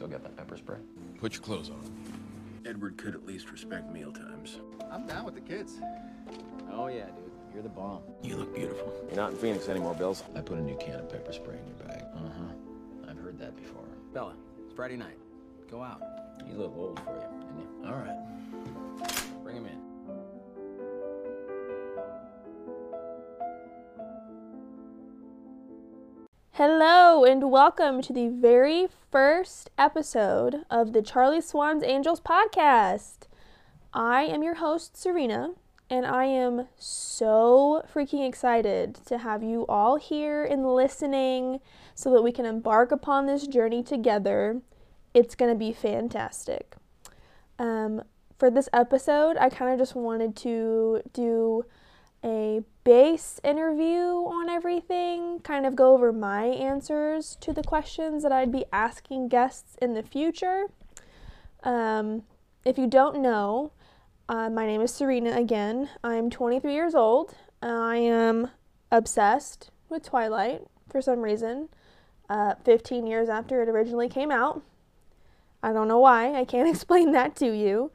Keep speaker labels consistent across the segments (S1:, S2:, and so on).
S1: Still got that pepper spray?
S2: Put your clothes on.
S3: Edward could at least respect meal times.
S4: I'm down with the kids.
S1: Oh yeah, dude. You're the bomb.
S2: You look beautiful.
S1: You're not in Phoenix anymore, Bills. I put a new can of pepper spray in your bag. Uh-huh. I've heard that before. Bella, it's Friday night. Go out. He's a little old for you, isn't he? All right. Bring him in.
S5: Hello, and welcome to the very first episode of the Charlie Swan's Angels podcast. I am your host, Serena, and I am so freaking excited to have you all here and listening so that we can embark upon this journey together. It's going to be fantastic. Um, for this episode, I kind of just wanted to do a base interview on everything, kind of go over my answers to the questions that I'd be asking guests in the future. Um, if you don't know, uh, my name is Serena again. I'm 23 years old. I am obsessed with Twilight for some reason, uh, 15 years after it originally came out. I don't know why, I can't explain that to you.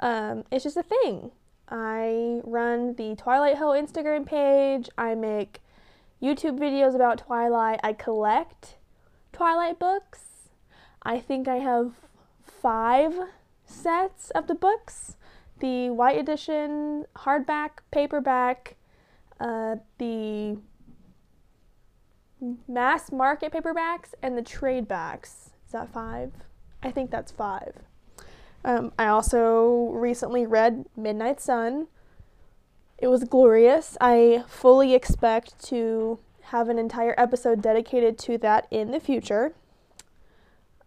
S5: Um, it's just a thing. I run the Twilight Hill Instagram page. I make YouTube videos about Twilight. I collect Twilight books. I think I have five sets of the books the white edition, hardback, paperback, uh, the mass market paperbacks, and the trade backs. Is that five? I think that's five. Um, I also recently read Midnight Sun. It was glorious. I fully expect to have an entire episode dedicated to that in the future.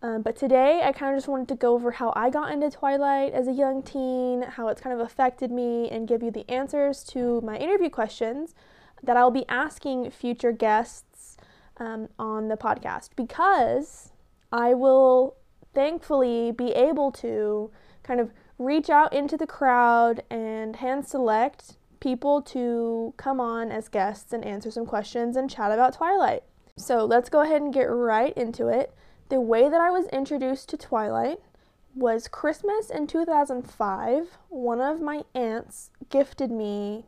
S5: Um, but today, I kind of just wanted to go over how I got into Twilight as a young teen, how it's kind of affected me, and give you the answers to my interview questions that I'll be asking future guests um, on the podcast because I will thankfully be able to kind of reach out into the crowd and hand select people to come on as guests and answer some questions and chat about Twilight. So let's go ahead and get right into it. The way that I was introduced to Twilight was Christmas in 2005. One of my aunts gifted me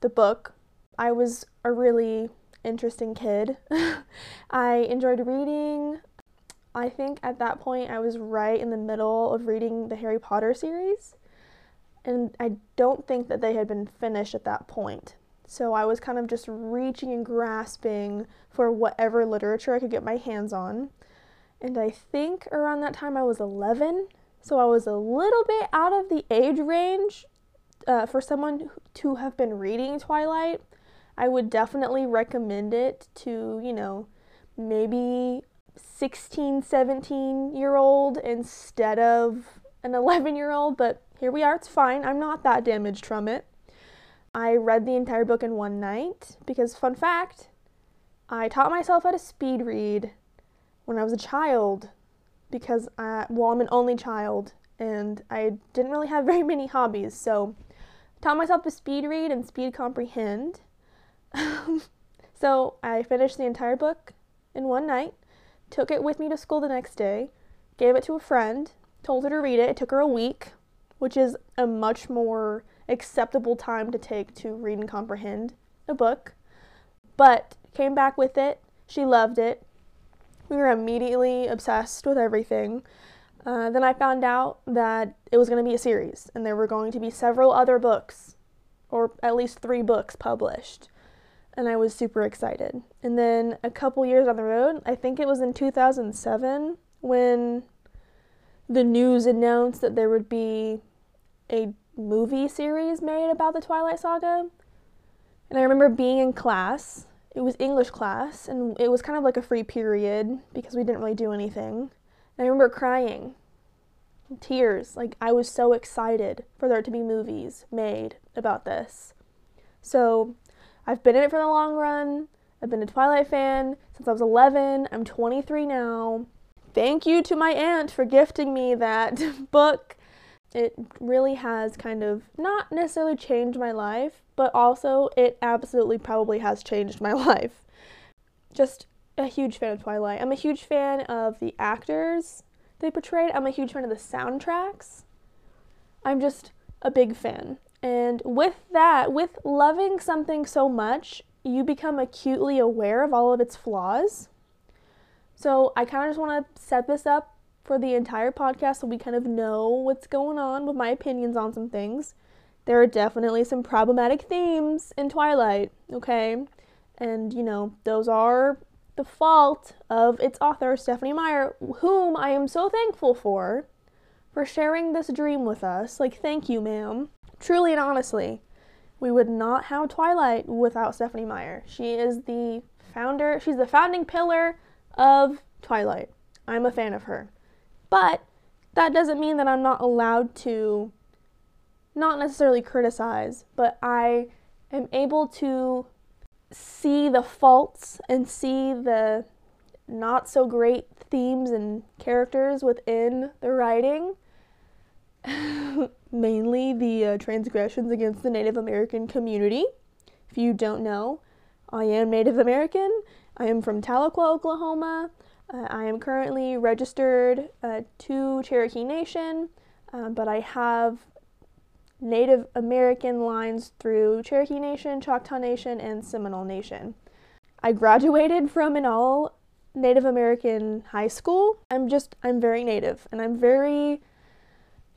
S5: the book. I was a really interesting kid. I enjoyed reading. I think at that point I was right in the middle of reading the Harry Potter series, and I don't think that they had been finished at that point. So I was kind of just reaching and grasping for whatever literature I could get my hands on. And I think around that time I was 11, so I was a little bit out of the age range uh, for someone to have been reading Twilight. I would definitely recommend it to, you know, maybe 16, 17 year old instead of an 11 year old, but here we are, it's fine. I'm not that damaged from it. I read the entire book in one night because, fun fact, I taught myself how to speed read when I was a child because, I, well, I'm an only child and I didn't really have very many hobbies, so taught myself to speed read and speed comprehend. so I finished the entire book in one night took it with me to school the next day, gave it to a friend, told her to read it. It took her a week, which is a much more acceptable time to take to read and comprehend a book. But came back with it. She loved it. We were immediately obsessed with everything. Uh, then I found out that it was going to be a series, and there were going to be several other books, or at least three books published and I was super excited. And then a couple years on the road, I think it was in 2007 when the news announced that there would be a movie series made about the Twilight Saga. And I remember being in class. It was English class, and it was kind of like a free period because we didn't really do anything. And I remember crying, tears. Like, I was so excited for there to be movies made about this. So, I've been in it for the long run. I've been a Twilight fan since I was 11. I'm 23 now. Thank you to my aunt for gifting me that book. It really has kind of not necessarily changed my life, but also it absolutely probably has changed my life. Just a huge fan of Twilight. I'm a huge fan of the actors they portrayed. I'm a huge fan of the soundtracks. I'm just a big fan. And with that, with loving something so much, you become acutely aware of all of its flaws. So I kind of just want to set this up for the entire podcast so we kind of know what's going on with my opinions on some things. There are definitely some problematic themes in Twilight, okay? And, you know, those are the fault of its author, Stephenie Meyer, whom I am so thankful for, for sharing this dream with us. Like, thank you, ma'am. Truly and honestly, we would not have Twilight without Stephenie Meyer. She is the founder, she's the founding pillar of Twilight. I'm a fan of her. But that doesn't mean that I'm not allowed to not necessarily criticize, but I am able to see the faults and see the not so great themes and characters within the writing. Mainly the uh, transgressions against the Native American community. If you don't know, I am Native American. I am from Tahlequah, Oklahoma. Uh, I am currently registered uh, to Cherokee Nation, um, but I have Native American lines through Cherokee Nation, Choctaw Nation, and Seminole Nation. I graduated from an all Native American high school. I'm just, I'm very Native and I'm very,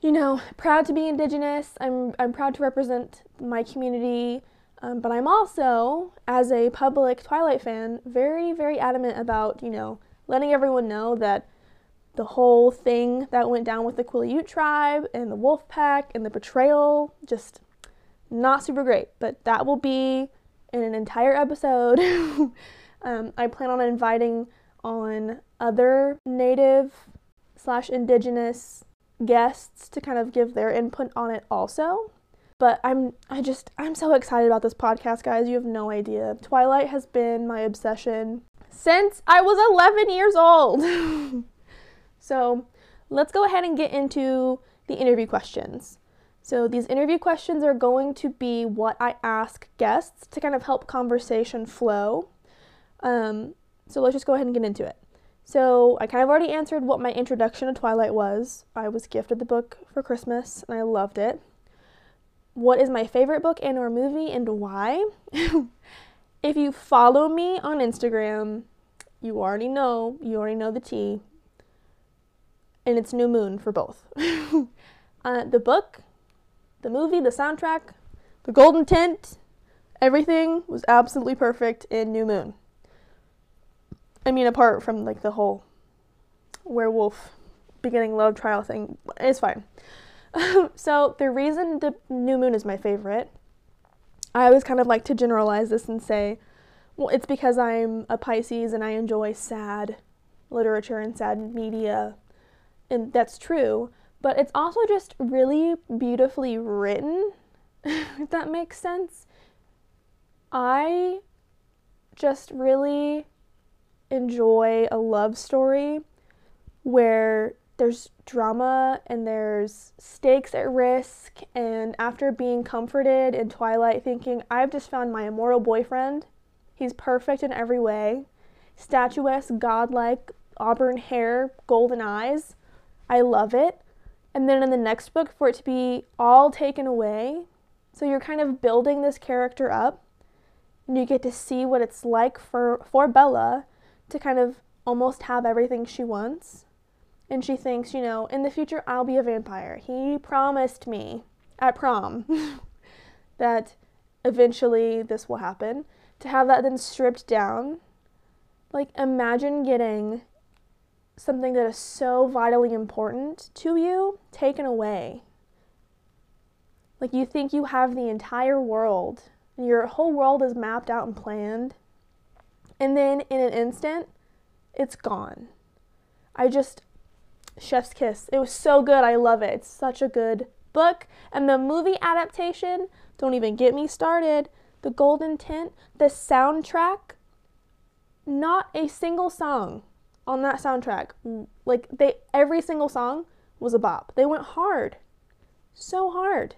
S5: you know, proud to be Indigenous. I'm, I'm proud to represent my community. Um, but I'm also, as a public Twilight fan, very, very adamant about, you know, letting everyone know that the whole thing that went down with the Quileute tribe and the wolf pack and the betrayal just not super great but that will be in an entire episode um, i plan on inviting on other native slash indigenous guests to kind of give their input on it also but i'm i just i'm so excited about this podcast guys you have no idea twilight has been my obsession since i was 11 years old So let's go ahead and get into the interview questions. So these interview questions are going to be what I ask guests to kind of help conversation flow. Um, so let's just go ahead and get into it. So I kind of already answered what my introduction to Twilight was. I was gifted the book for Christmas and I loved it. What is my favorite book and or movie and why? if you follow me on Instagram, you already know, you already know the tea and it's New Moon for both. uh, the book, the movie, the soundtrack, the golden tint, everything was absolutely perfect in New Moon. I mean, apart from like the whole werewolf beginning love trial thing, it's fine. so the reason the New Moon is my favorite, I always kind of like to generalize this and say, well, it's because I'm a Pisces and I enjoy sad literature and sad media and that's true, but it's also just really beautifully written, if that makes sense. I just really enjoy a love story where there's drama and there's stakes at risk. And after being comforted in twilight thinking i've just found my immortal boyfriend. He's perfect in every way. Statuesque godlike auburn hair golden eyes. I love it. And then in the next book, for it to be all taken away. So you're kind of building this character up, and you get to see what it's like for, for Bella to kind of almost have everything she wants. And she thinks, you know, in the future, I'll be a vampire. He promised me at prom that eventually this will happen. To have that then stripped down, like, imagine getting something that is so vitally important to you taken away. Like you think you have the entire world, your whole world is mapped out and planned, and then in an instant, it's gone. I just, chef's kiss. It was so good. I love it. It's such a good book. And the movie adaptation, don't even get me started. The Golden Tint, the soundtrack, not a single song on that soundtrack. Like they every single song was a bop. They went hard. So hard.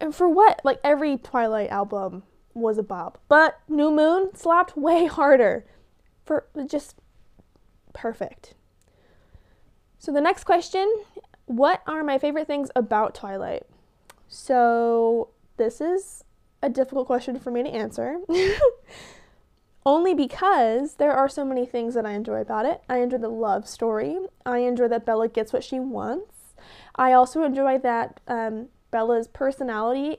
S5: And for what? Like every Twilight album was a bop. But New Moon slapped way harder. For just perfect. So the next question, what are my favorite things about Twilight? So this is a difficult question for me to answer. Only because there are so many things that I enjoy about it. I enjoy the love story. I enjoy that Bella gets what she wants. I also enjoy that um, Bella's personality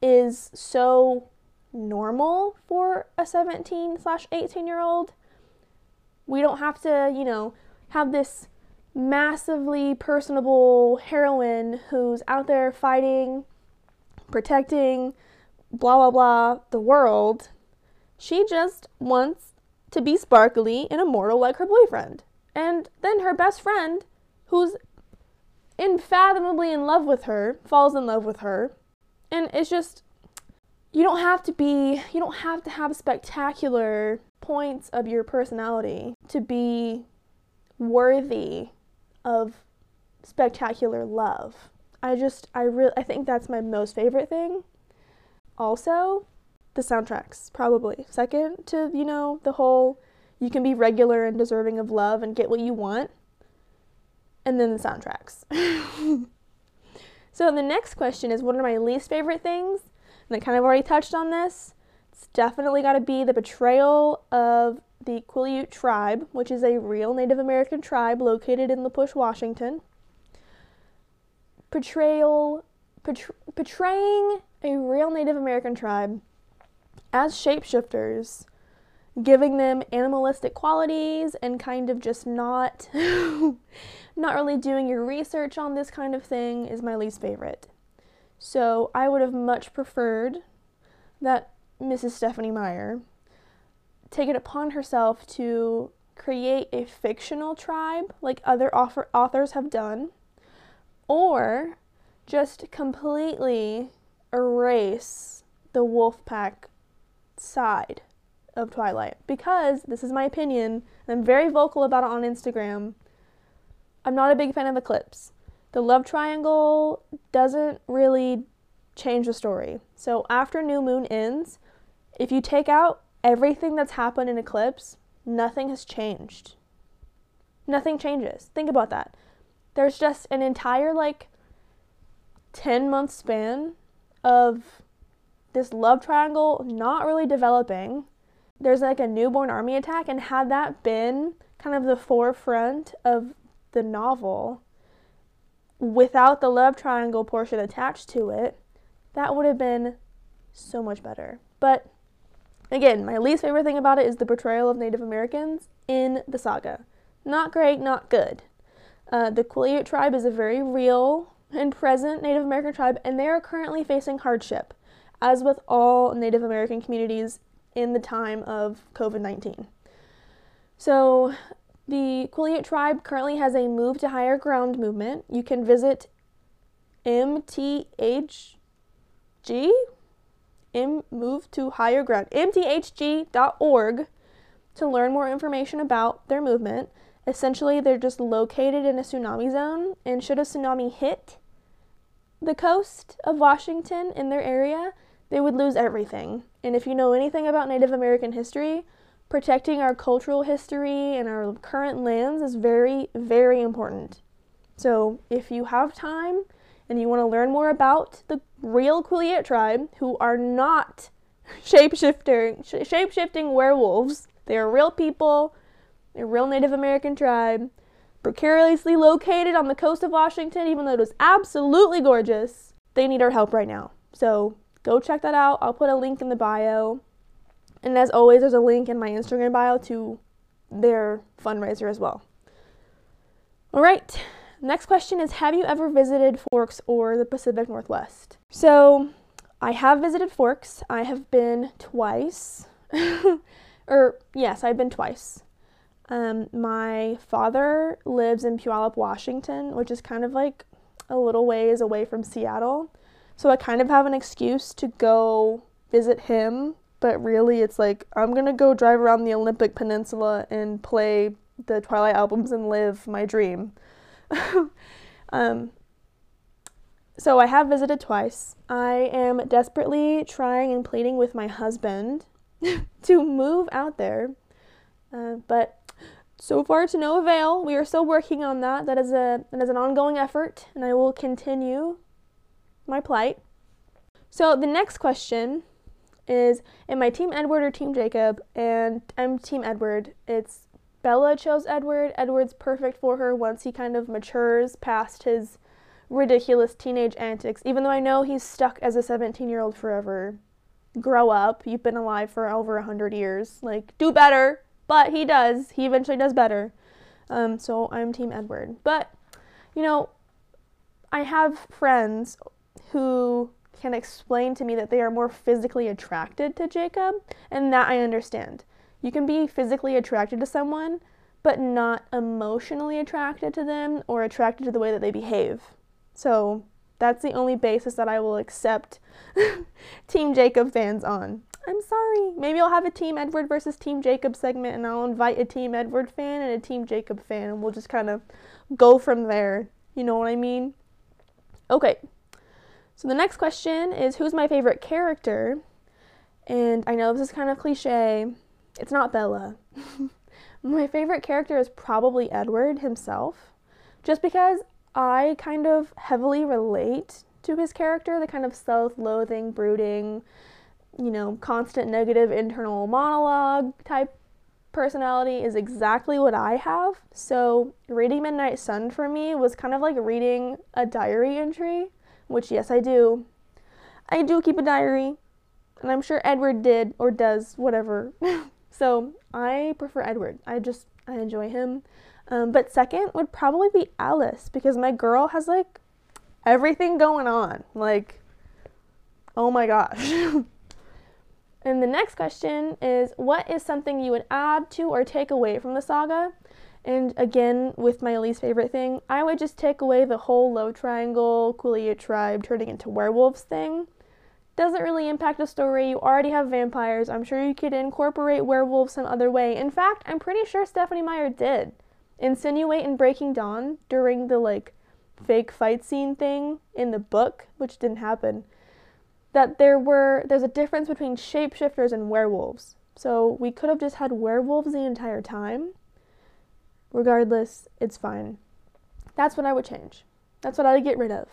S5: is so normal for a 17 slash 18 year old. We don't have to, you know, have this massively personable heroine who's out there fighting, protecting, blah, blah, blah, the world. She just wants to be sparkly and immortal like her boyfriend. And then her best friend, who's unfathomably in love with her, falls in love with her. And it's just, you don't have to be, you don't have to have spectacular points of your personality to be worthy of spectacular love. I just, I really, I think that's my most favorite thing. Also, the soundtracks, probably. Second to, you know, the whole you can be regular and deserving of love and get what you want. And then the soundtracks. so the next question is what are my least favorite things? And I kind of already touched on this. It's definitely got to be the betrayal of the Quileute tribe, which is a real Native American tribe located in La Push, Washington. Portrayal, portray, portraying a real Native American tribe as shapeshifters, giving them animalistic qualities and kind of just not not really doing your research on this kind of thing is my least favorite. So I would have much preferred that Mrs. Stephenie Meyer take it upon herself to create a fictional tribe like other author- authors have done, or just completely erase the Wolfpack side of Twilight. Because, this is my opinion, and I'm very vocal about it on Instagram. I'm not a big fan of Eclipse. The love triangle doesn't really change the story. So after New Moon ends, if you take out everything that's happened in Eclipse, nothing has changed. Nothing changes. Think about that. There's just an entire like 10 month span of this love triangle not really developing. There's like a newborn army attack, and had that been kind of the forefront of the novel without the love triangle portion attached to it, that would have been so much better. But again, my least favorite thing about it is the portrayal of Native Americans in the saga. Not great, not good. Uh, the Quileute tribe is a very real and present Native American tribe, and they are currently facing hardship, as with all Native American communities in the time of COVID 19. So, the Quileute tribe currently has a move to higher ground movement. You can visit MTHG, M move to higher ground, mthg.org to learn more information about their movement. Essentially, they're just located in a tsunami zone, and should a tsunami hit the coast of Washington in their area, they would lose everything. And if you know anything about Native American history, protecting our cultural history and our current lands is very, very important. So, if you have time and you want to learn more about the real Quileute tribe, who are not shapeshifter, sh- shape-shifting werewolves, they are real people, a real Native American tribe, precariously located on the coast of Washington, even though it is absolutely gorgeous, they need our help right now. So, go check that out. I'll put a link in the bio. And as always, there's a link in my Instagram bio to their fundraiser as well. All right, next question is Have you ever visited Forks or the Pacific Northwest? So, I have visited Forks. I have been twice. or, yes, I've been twice. Um, my father lives in Puyallup, Washington, which is kind of like a little ways away from Seattle. So I kind of have an excuse to go visit him but really it's like I'm gonna go drive around the Olympic Peninsula and play the Twilight albums and live my dream. um, so I have visited twice. I am desperately trying and pleading with my husband to move out there, uh, but so far to no avail. We are still working on that. That is a that is an ongoing effort, and I will continue my plight. So the next question is Am I Team Edward or Team Jacob? And I'm Team Edward. It's Bella chose Edward. Edward's perfect for her once he kind of matures past his ridiculous teenage antics, even though I know he's stuck as a 17 year old forever. Grow up. You've been alive for over 100 years. Like, do better. But he does. He eventually does better. Um, so I'm Team Edward. But, you know, I have friends who can explain to me that they are more physically attracted to Jacob, and that I understand. You can be physically attracted to someone, but not emotionally attracted to them or attracted to the way that they behave. So that's the only basis that I will accept Team Jacob fans on. I'm sorry. Maybe I'll have a Team Edward versus Team Jacob segment and I'll invite a Team Edward fan and a Team Jacob fan and we'll just kind of go from there. You know what I mean? Okay. So the next question is who's my favorite character? And I know this is kind of cliche. It's not Bella. my favorite character is probably Edward himself. Just because I kind of heavily relate to his character, the kind of self loathing, brooding, you know, constant negative internal monologue type personality is exactly what I have. So, reading Midnight Sun for me was kind of like reading a diary entry which, yes, I do. I do keep a diary, and I'm sure Edward did or does, whatever. so I prefer Edward. I just, I enjoy him. Um, but second would probably be Alice because my girl has like everything going on. Like, oh my gosh. and the next question is what is something you would add to or take away from the saga? And again, with my least favorite thing, I would just take away the whole love triangle, Quileute tribe turning into werewolves thing. Doesn't really impact the story. You already have vampires. I'm sure you could incorporate werewolves some other way. In fact, I'm pretty sure Stephenie Meyer did insinuate in Breaking Dawn during the like fake fight scene thing in the book, which didn't happen, that there were there's a difference between shapeshifters and werewolves. So we could have just had werewolves the entire time Regardless, it's fine. That's what I would change. That's what I'd get rid of.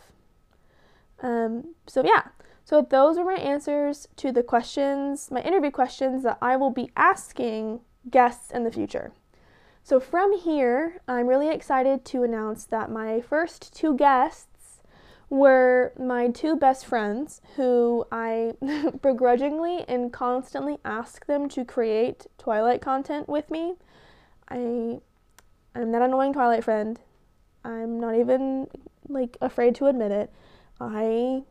S5: Um, so, yeah. So, those are my answers to the questions, my interview questions that I will be asking guests in the future. So, from here, I'm really excited to announce that my first two guests were my two best friends who I begrudgingly and constantly ask them to create Twilight content with me. I I'm that annoying Twilight friend. I'm not even like afraid to admit it. I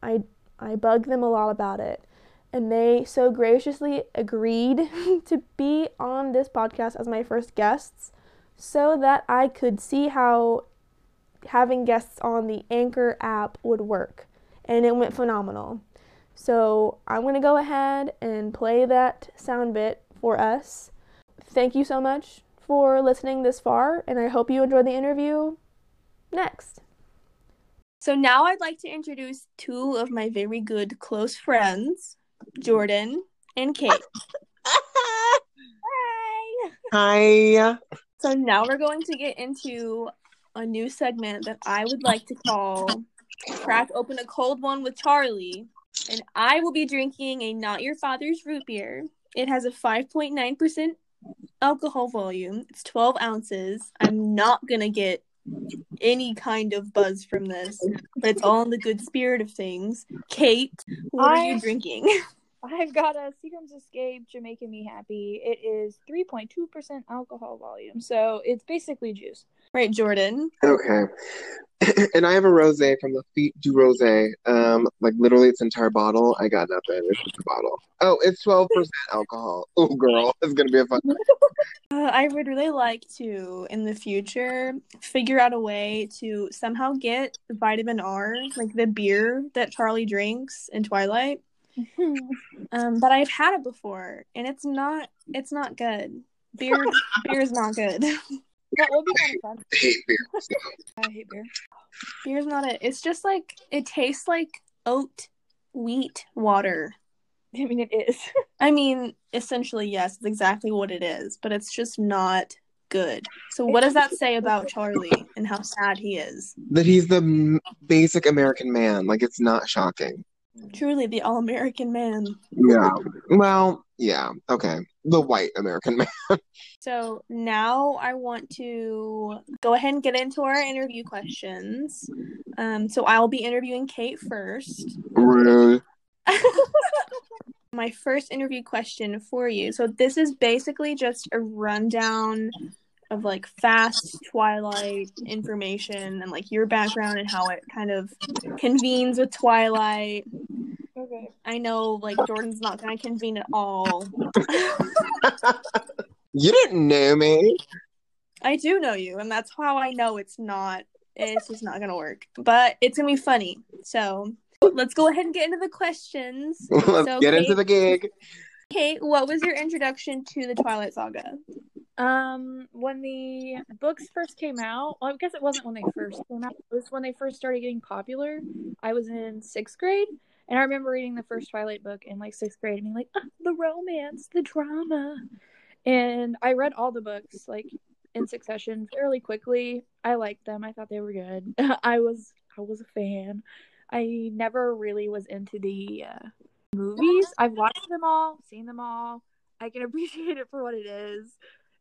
S5: I I bug them a lot about it. And they so graciously agreed to be on this podcast as my first guests so that I could see how having guests on the Anchor app would work. And it went phenomenal. So I'm going to go ahead and play that sound bit for us. Thank you so much for listening this far, and I hope you enjoy the interview. Next. So now I'd like to introduce two of my very good close friends, Jordan and Kate.
S4: Hi. Hi.
S5: So now we're going to get into a new segment that I would like to call Crack Open a Cold One with Charlie. And I will be drinking a Not Your Father's root beer. It has a 5.9% alcohol volume. It's 12 ounces. I'm not going to get any kind of buzz from this, but it's all in the good spirit of things. Kate, what I, are you drinking?
S6: I've got a Seagram's Escape Jamaican Me Happy. It is 3.2% alcohol volume, so it's basically juice.
S5: Right, Jordan.
S4: Okay. and I have a rosé from the Feet du Rosé. Um, like literally its entire bottle. I got nothing. It's just a bottle. Oh, it's twelve percent alcohol. Oh, girl, it's gonna be a fun.
S5: uh, I would really like to in the future figure out a way to somehow get vitamin R, like the beer that Charlie drinks in Twilight. um, but I've had it before, and it's not. It's not good. Beer, beer is not good.
S6: That would be kind of fun.
S4: I hate beer. So.
S6: I hate beer.
S5: Beer's not it. It's just like it tastes like oat wheat water.
S6: I mean, it is.
S5: I mean, essentially, yes, it's exactly what it is, but it's just not good. So what does that say about Charlie and how sad he is?
S4: That he's the basic American man. Like it's not shocking.
S5: Truly the all-American man.
S4: Yeah. Well, yeah. Okay. The white American man.
S5: So now I want to go ahead and get into our interview questions. Um, so I'll be interviewing Kate first.
S4: Rude.
S5: My first interview question for you. So this is basically just a rundown of like fast Twilight information and like your background and how it kind of convenes with Twilight.
S6: Okay.
S5: I know like Jordan's not gonna convene at all.
S4: You didn't know me.
S5: I do know you, and that's how I know it's not. It's just not gonna work, but it's gonna be funny. So let's go ahead and get into the questions.
S4: Let's
S5: So,
S4: get into the gig.
S5: Kate, what was your introduction to the Twilight Saga?
S6: Um, when the books first came out, well, I guess it wasn't when they first came out. It was when they first started getting popular. I was in sixth grade, and I remember reading the first Twilight book in like sixth grade and being like, ah, the romance, the drama. And I read all the books like in succession fairly quickly. I liked them. I thought they were good. I was I was a fan. I never really was into the uh, movies. I've watched them all, seen them all. I can appreciate it for what it is.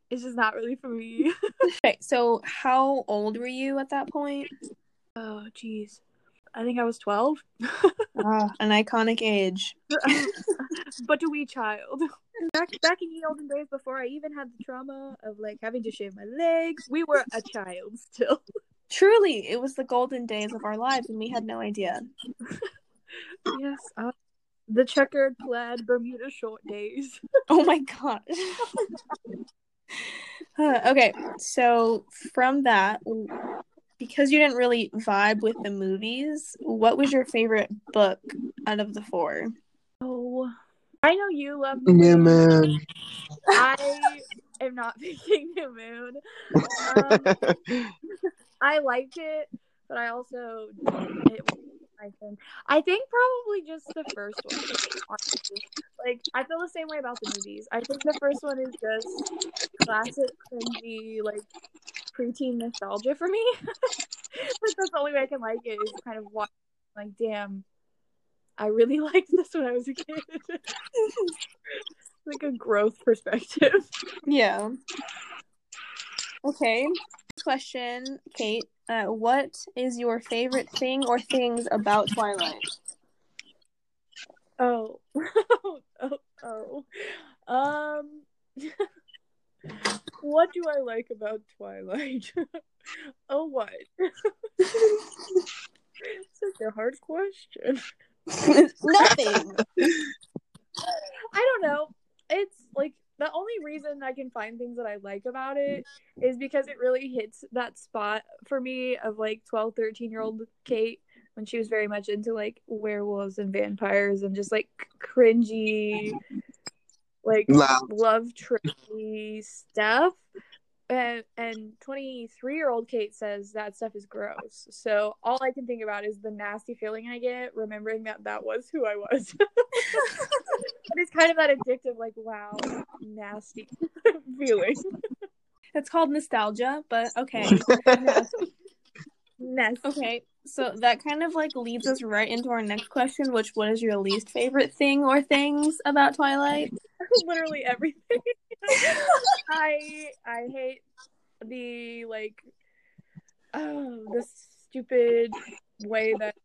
S6: It's just not really for me.
S5: Okay, so how old were you at that point?
S6: oh, jeez. I think I was 12.
S5: Ah, an iconic age.
S6: but a wee child. Back back in the olden days before I even had the trauma of like having to shave my legs, we were a child still.
S5: Truly, it was the golden days of our lives, and we had no idea.
S6: yes. The checkered plaid Bermuda short days.
S5: Oh my god. Uh, okay, so from that, because you didn't really vibe with the movies, what was your favorite book out of the four?
S6: Oh. I know you love
S4: New
S6: moon.
S4: moon.
S6: I am not picking New Moon. Um, I liked it, but I also it, I think I think probably just the first one. Honestly. Like I feel the same way about the movies. I think the first one is just classic cringy like preteen nostalgia for me. like that's the only way I can like it is kind of watch like damn. I really liked this when I was a kid. like a growth perspective.
S5: Yeah. Okay. Question, Kate. Uh, what is your favorite thing or things about Twilight?
S6: Oh, oh, oh. Um, what do I like about Twilight? oh, what? Such a hard question.
S5: Nothing.
S6: I don't know. It's like the only reason I can find things that I like about it is because it really hits that spot for me of like 12, 13 year old Kate when she was very much into like werewolves and vampires and just like cringy, like
S4: Loud.
S6: love tricky stuff. And and 23 year old Kate says that stuff is gross. So all I can think about is the nasty feeling I get remembering that that was who I was. but it's kind of that addictive, like, wow, nasty feeling.
S5: It's called nostalgia, but okay.
S6: Nasty.
S5: Okay, so that kind of like leads us right into our next question, which what is your least favorite thing or things about Twilight?
S6: Literally everything. I I hate the like oh the stupid way that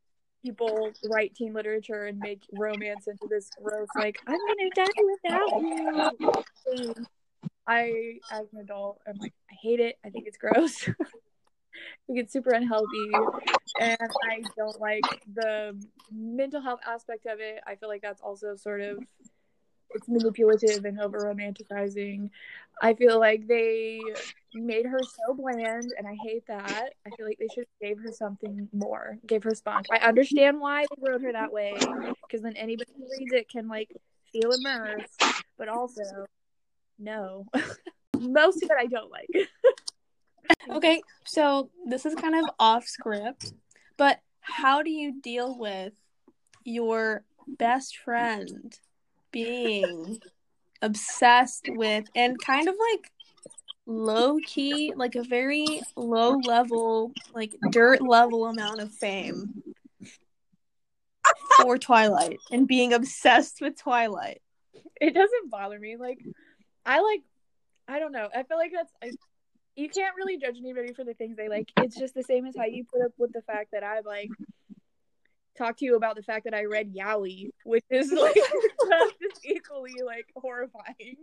S6: people write teen literature and make romance into this gross like I'm gonna die without you. I as an adult I'm like I hate it. I think it's gross. Think it's super unhealthy and I don't like the mental health aspect of it. I feel like that's also sort of it's manipulative and over romanticizing. I feel like they made her so bland, and I hate that. I feel like they should have gave her something more, gave her spunk. I understand why they wrote her that way, because then anybody who reads it can like feel immersed, but also no. Most of it I don't like.
S5: Okay, so this is kind of off script, but how do you deal with your best friend being obsessed with and kind of like low key, like a very low level, like dirt level amount of fame for Twilight and being obsessed with Twilight.
S6: It doesn't bother me. Like, I like, I don't know. I feel like that's, I, you can't really judge anybody for the things they like. It's just the same as how you put up with the fact that I like talk to you about the fact that I read yaoi, which is like just equally like horrifying.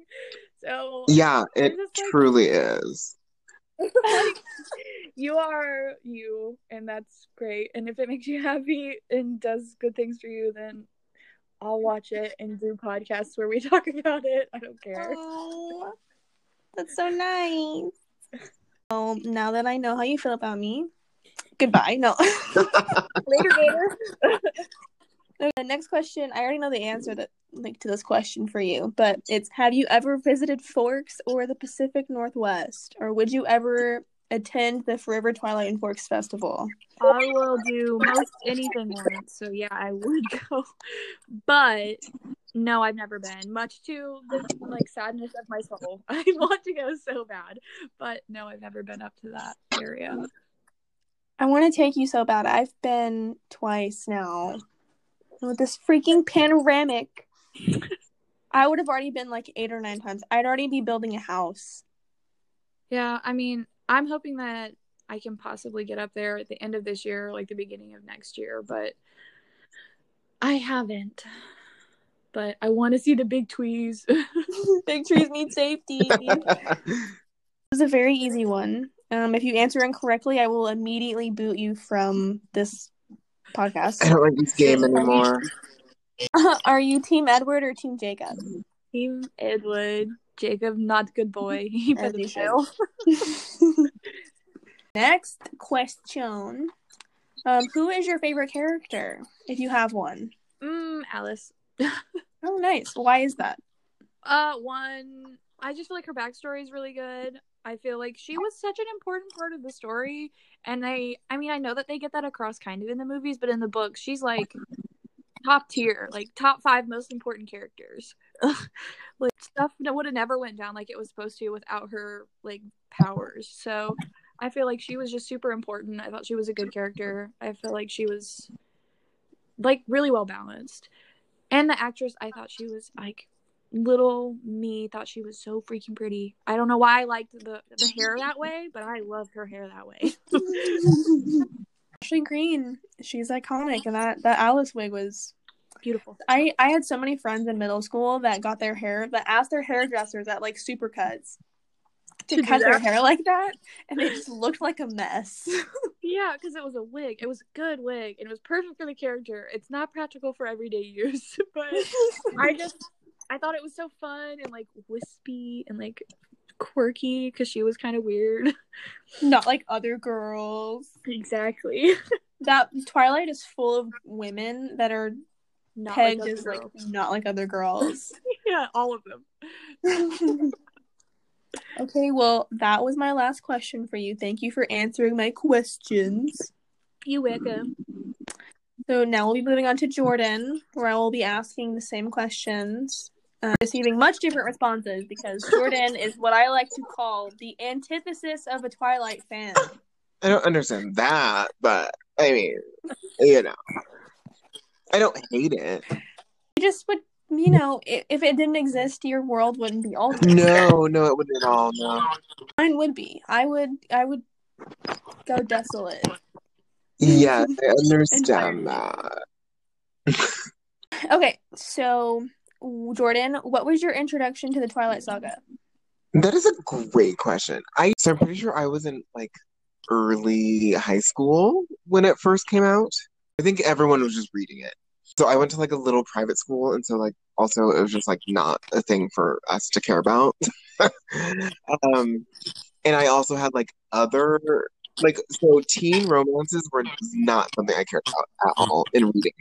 S6: So
S4: Yeah, it
S6: just like-
S4: truly is.
S6: like, you are you, and that's great. And if it makes you happy and does good things for you, then I'll watch it and do podcasts where we talk about it. I don't care.
S5: Oh, that's so nice. Um, now that I know how you feel about me, goodbye. No.
S6: Later, later.
S5: Okay, the next question, I already know the answer that like to this question for you, but it's have you ever visited Forks or the Pacific Northwest? Or would you ever attend the Forever Twilight and Forks Festival?
S6: I will do most anything once, so yeah, I would go. But no, I've never been. Much to the like sadness of my soul. I want to go so bad, but no, I've never been up to that area.
S5: I want to take you so bad. I've been twice now. With this freaking panoramic, I would have already been like eight or nine times. I'd already be building a house.
S6: Yeah, I mean, I'm hoping that I can possibly get up there at the end of this year, like the beginning of next year, but I haven't. But I want to see the big tweez.
S5: Big trees need safety. This is a very easy one. Um, if you answer incorrectly, I will immediately boot you from this podcast.
S4: I don't like this game anymore.
S5: Are you Team Edward or Team Jacob?
S6: Team Edward, Jacob, not good boy. He
S5: As
S6: put the
S5: should. Next question. Um, who is your favorite character, if you have one?
S6: Mm, Alice.
S5: Oh, nice. Why is that?
S6: Uh, one, I just feel like her backstory is really good. I feel like she was such an important part of the story, and I, I mean, I know that they get that across kind of in the movies, but in the books, she's like top tier, like top five most important characters. like stuff would have never went down like it was supposed to without her like powers. So I feel like she was just super important. I thought she was a good character. I feel like she was like really well balanced. And the actress, I thought she was like little me thought she was so freaking pretty. I don't know why I liked the the hair that way, but I loved her hair that way.
S5: Ashley Greene. She's iconic, and that that Alice wig was.
S6: Beautiful.
S5: I I had so many friends in middle school that got their hair that asked their hairdressers at like supercuts to,
S6: To
S5: cut their hair like that, and they just looked like a mess.
S6: Yeah, because it was a wig. It was a good wig, and it was perfect for the character. It's not practical for everyday use, but I just I thought it was so fun and like wispy and like quirky because she was kind of weird.
S5: Not like other girls.
S6: exactly.
S5: That Twilight is full of women that are
S6: Not
S5: pegged
S6: like
S5: as
S6: other
S5: like not like other girls.
S6: yeah, all of them.
S5: Okay, well, that was my last question for you. Thank you for answering my questions.
S6: You're welcome.
S5: So now we'll be moving on to Jordan, where I will be asking the same questions, uh, receiving much different responses because Jordan is what I like to call the antithesis of a Twilight fan.
S4: I don't understand that, but I mean, you know, I don't hate it.
S5: You just would, you know, if, if it didn't exist, your world wouldn't be altered.
S4: No, no, it wouldn't at all. No.
S5: Mine would be. I would. I would go desolate.
S4: Yes, I understand that.
S5: Okay, so Jordan, what was your introduction to the Twilight Saga?
S4: That is a great question. I so I'm pretty sure I was in like early high school when it first came out. I think everyone was just reading it. So I went to like a little private school, and so like also it was just like not a thing for us to care about. um, and I also had like other like so teen romances were not something I cared about at all in reading.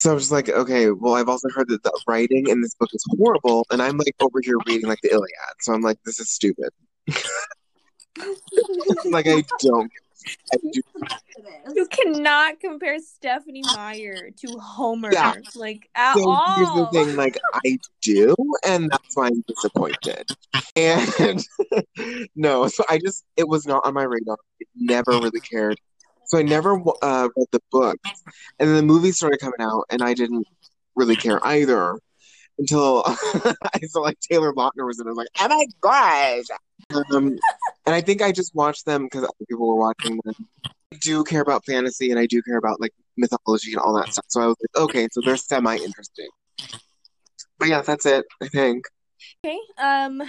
S4: So I was just like, okay, well I've also heard that the writing in this book is horrible, and I'm like over here reading like the Iliad. So I'm like, this is stupid. like I don't
S5: You cannot compare Stephenie Meyer to Homer,
S4: Yeah.
S5: like at
S4: So here's the
S5: all.
S4: thing, like I do, and that's why I'm disappointed. And no, so I just it was not on my radar. It never really cared. So I never uh, read the book, and then the movie started coming out, and I didn't really care either until I saw like Taylor Lautner was in. it. I was like, oh my gosh! Um, and I think I just watched them because other people were watching them. I do care about fantasy, and I do care about like mythology and all that stuff. So I was like, okay, so they're semi interesting. But yeah, that's it. I think.
S5: Okay. Um.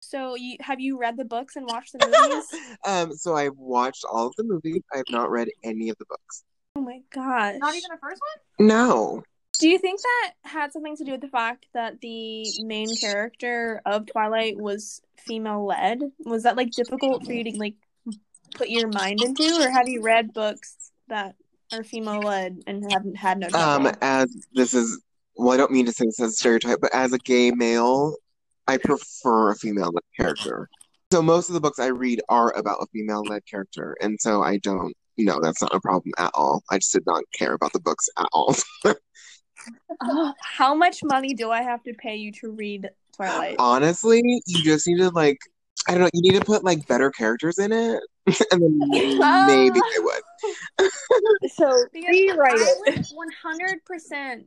S5: So you have you read the books and watched the movies?
S4: Um, so I've watched all of the movies. I have not read any of the books.
S5: oh my gosh.
S6: Not even the first one?
S4: No.
S5: Do you think that had something to do with the fact that the main character of Twilight was female led? Was that like difficult for you to like put your mind into, or have you read books that are female led and haven't had no trouble?
S4: Um, as this is well, I don't mean to say this as a stereotype, but as a gay male, I prefer a female led character. So most of the books I read are about a female led character, and so I don't. No, that's not a problem at all. I just did not care about the books at all.
S5: Oh, how much money do I have to pay you to read Twilight?
S4: Honestly, you just need to like I don't know, you need to put like better characters in it, and then maybe I would.
S5: So rewrite it.
S6: would-
S5: One hundred percent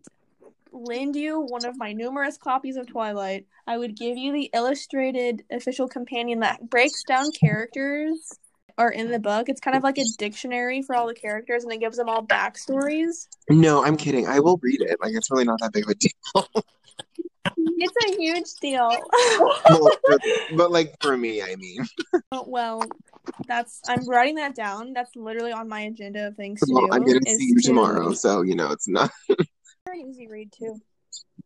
S5: lend you one of my numerous copies of Twilight. I would give you the illustrated official companion that breaks down characters are in the book. It's kind of like a dictionary for all the characters, and it gives them all backstories.
S4: No, I'm kidding. I will read it. Like it's really not that big of a deal.
S5: It's a huge deal.
S4: well, for- but like for me, I mean.
S5: Oh, well, that's I'm writing that down. That's literally on my agenda of things to do.
S4: I'm gonna see you
S5: to-
S4: tomorrow, so you know it's not.
S5: Very easy read too.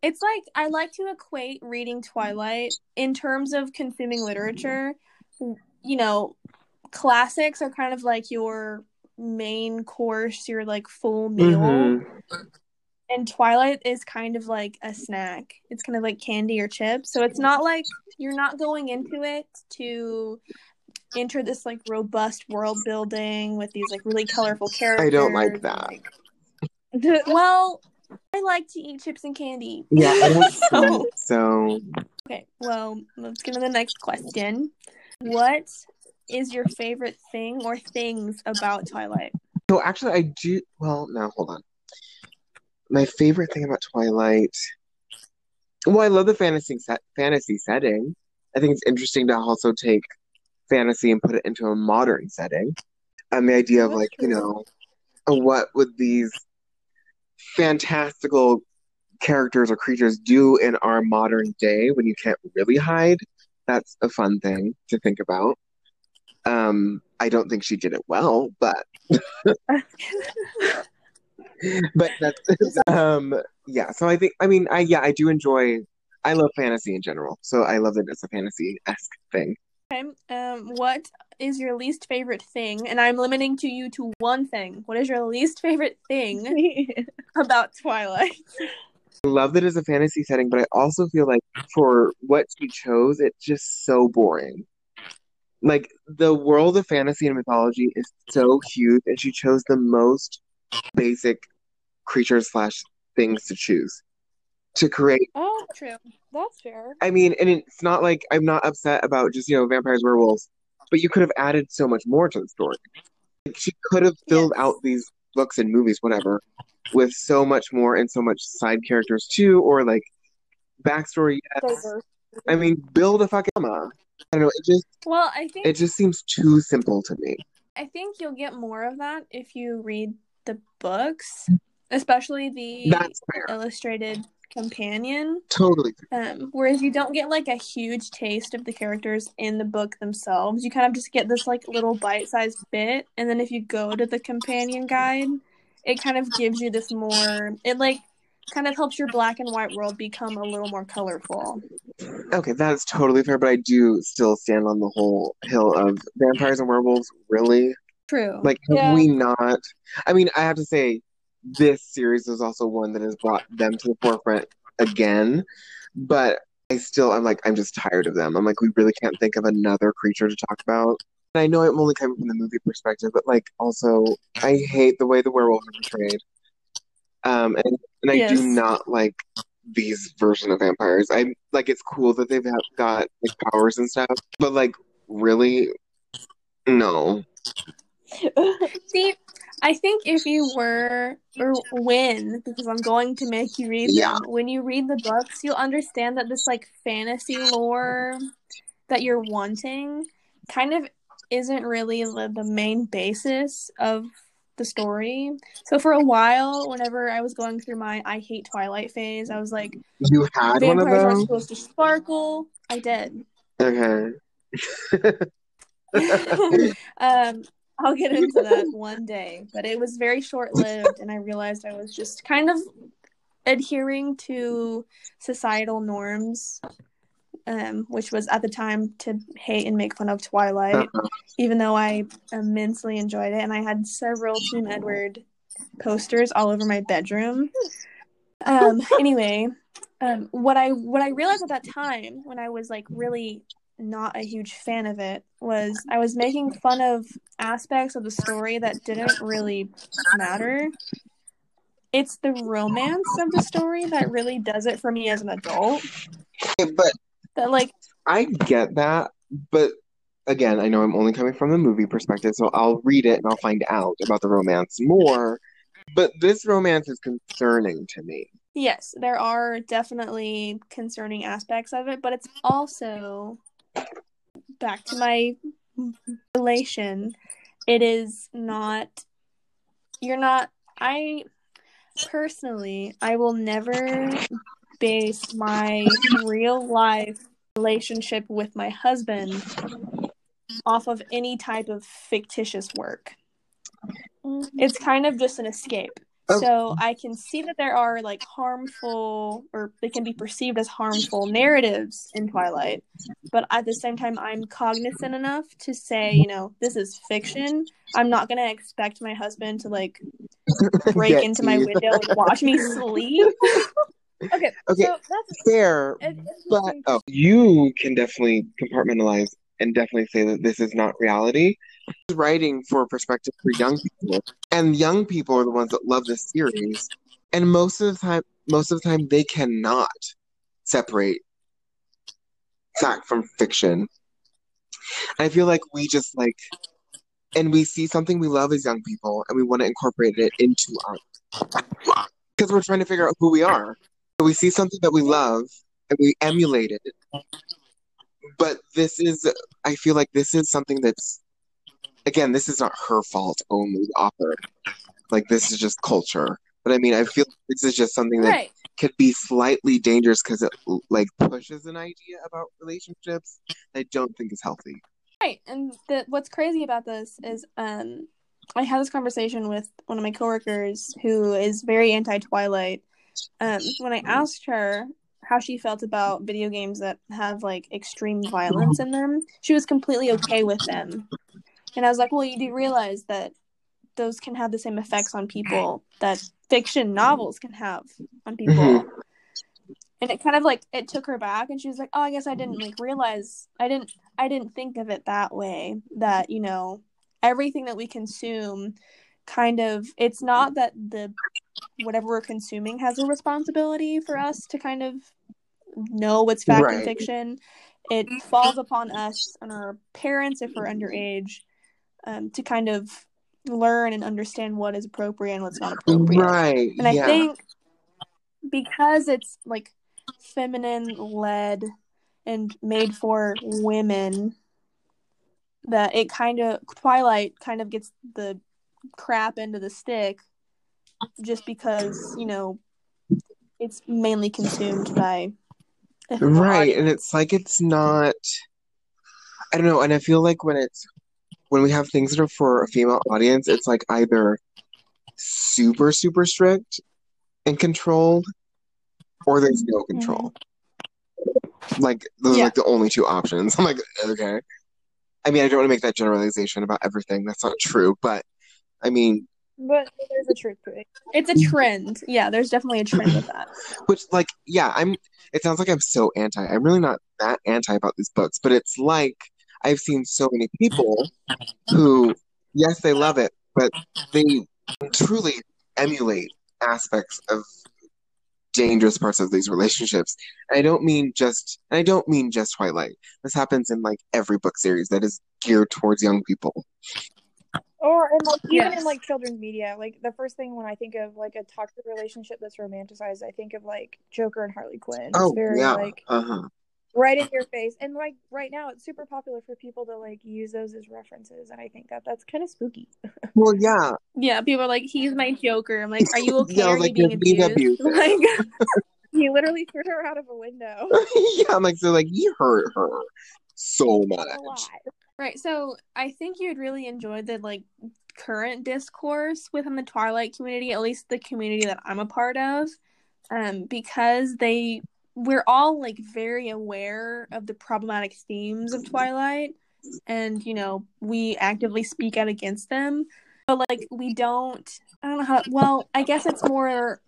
S5: It's like I like to equate reading Twilight in terms of consuming literature. You know, classics are kind of like your main course, your like full meal.
S4: Mhm.
S5: And Twilight is kind of like a snack. It's kind of like candy or chips. So it's not like you're not going into it to enter this like robust world building with these like really colorful characters.
S4: I don't like that.
S5: well, I like to eat chips and candy.
S4: Yeah,
S5: so,
S4: so
S5: Okay, well, let's get to the next question. What is your favorite thing or things about Twilight?
S4: so actually I do well no, hold on. My favorite thing about Twilight well, I love the fantasy set fantasy setting. I think it's interesting to also take fantasy and put it into a modern setting. And the idea of like, you know, what would these fantastical characters or creatures do in our modern day when you can't really hide? That's a fun thing to think about. Um, I don't think she did it well, but but that's um yeah. So I think I mean I yeah I do enjoy. I love fantasy in general, so I love that it's a fantasy esque thing.
S5: Okay, um, what is your least favorite thing? And I'm limiting to you to one thing. What is your least favorite thing about Twilight?
S4: I love that it's a fantasy setting, but I also feel like for what she chose, it's just so boring. Like the world of fantasy and mythology is so huge, and she chose the most basic creatures slash things to choose to create.
S5: Oh, true. That's fair.
S4: I mean, and it's not like I'm not upset about just you know vampires, werewolves, but you could have added so much more to the story. Like, she could have filled
S5: Yes.
S4: out these books and movies, whatever, with so much more and so much side characters too, or like backstory. Yes. I mean, build a fucking drama. I don't know. It just
S5: Well, I think
S4: it just seems too simple to me.
S5: I think you'll get more of that if you read the books, especially the illustrated companion.
S4: Totally.
S5: Um, whereas you don't get like a huge taste of the characters in the book themselves. You kind of just get this like little bite-sized bit, and then if you go to the companion guide, it kind of gives you this more. It like kind of helps your black and white world become a little more colorful.
S4: Okay, that's totally fair, but I do still stand on the whole hill of vampires and werewolves. Really?
S5: True.
S4: Like, have
S5: Yeah.
S4: we not? I mean, I have to say, this series is also one that has brought them to the forefront again. But I still, I'm like, I'm just tired of them. I'm like, we really can't think of another creature to talk about. And I know I'm only coming from the movie perspective, but like also I hate the way the werewolves are portrayed. Um, and, and I
S7: Yes.
S4: do not like these version of vampires. I like it's cool that they've got like powers and stuff, but like really, no.
S5: See, I think if you were or when, because I'm going to make you read
S4: Yeah.
S5: them, when you read the books, you'll understand that this like fantasy lore that you're wanting kind of isn't really the, the main basis of the story. So for a while, whenever I was going through my I hate Twilight phase, I was like,
S4: You had one of
S5: vampires aren't supposed to sparkle. I did.
S4: Okay.
S5: um, I'll get into that one day, but it was very short lived, and I realized I was just kind of adhering to societal norms, um, which was at the time to hate and make fun of Twilight,
S4: Uh-huh.
S5: even though I immensely enjoyed it, and I had several Team Edward posters all over my bedroom. Um, anyway, um, what I what I realized at that time when I was like really not a huge fan of it was I was making fun of aspects of the story that didn't really matter. It's the romance of the story that really does it for me as an adult.
S4: But
S5: That like
S4: I get that, but again, I know I'm only coming from the movie perspective, so I'll read it and I'll find out about the romance more. But this romance is concerning to me.
S5: yes, there are definitely concerning aspects of it, but it's also back to my relation. It is not you're not I personally I will never base my real life relationship with my husband off of any type of fictitious work. Mm-hmm. It's kind of just an escape.
S4: Oh.
S5: So I can see that there are like harmful or they can be perceived as harmful narratives in Twilight, but at the same time I'm cognizant enough to say, you know, this is fiction. I'm not going to expect my husband to like break into my window and watch me sleep. okay,
S4: Okay,
S5: so that's
S4: fair, but oh, you can definitely compartmentalize and definitely say that this is not reality. Writing for perspective for young people, and young people are the ones that love this series, and most of the time, most of the time, they cannot separate fact from fiction. I feel like we just like, and we see something we love as young people, and we want to incorporate it into art because we're trying to figure out who we are. We see something that we love and we emulate it. But this is, I feel like this is something that's, again, this is not her fault only, the author. Like, this is just culture. But I mean, I feel this is just something that
S5: right.
S4: could be slightly dangerous because it, like, pushes an idea about relationships that I don't think is healthy.
S5: Right, and the, what's crazy about this is, um, I had this conversation with one of my coworkers who is very anti Twilight. Um, when I asked her how she felt about video games that have like extreme violence in them, she was completely okay with them. And I was like, "Well, you do realize that those can have the same effects on people that fiction novels can have on people."
S4: Mhm.
S5: and it kind of like it took her back and she was like oh i guess i didn't like realize i didn't i didn't think of it that way that you know everything that we consume kind of it's not that the whatever we're consuming has a responsibility for us to kind of know what's fact and fiction it falls upon us and our parents if we're underage um, to kind of learn and understand what is appropriate and what's not appropriate
S4: Right.
S5: and I
S4: yeah.
S5: think because it's like feminine led and made for women, that it kind of Twilight kind of gets the crap into the stick just because, you know, it's mainly consumed by
S4: Right, and it's like it's not. I don't know, and I feel like when it's when we have things that are for a female audience, it's like either super super strict and controlled, or there's no mm-hmm. control. Like those
S5: Yeah.
S4: are like the only two options. I'm like, okay. I mean, I don't want to make that generalization about everything. That's not true, but I mean,
S5: But there's a truth to it. It's a trend. Yeah, there's definitely a trend with that.
S4: which like yeah i'm it sounds like i'm so anti i'm really not that anti about these books but it's like I've seen so many people who, yes, they love it, but they truly emulate aspects of dangerous parts of these relationships. And I don't mean just I don't mean just Twilight. This happens in like every book series that is geared towards young people.
S6: Or and like even
S5: Yes.
S6: in like children's media, like the first thing when I think of like a toxic relationship that's romanticized, I think of like Joker and Harley Quinn. It's
S4: Oh
S6: very
S4: yeah.
S6: like
S4: Uh-huh.
S6: right in your face. And like right now it's super popular for people to like use those as references and I think that that's kind of spooky.
S4: Well yeah.
S5: Yeah, people are like, he's my Joker. I'm like, are you okay?
S4: Yeah,
S5: are
S4: like,
S5: you being
S4: being
S5: abused?
S6: like he literally threw her out of a window.
S4: yeah, I'm like so like you hurt her so much.
S5: Right. So I think you'd really enjoy the like current discourse within the Twilight community, at least the community that I'm a part of, um, because they we're all like very aware of the problematic themes of Twilight, and you know we actively speak out against them, but like we don't. I don't know how. Well, I guess it's more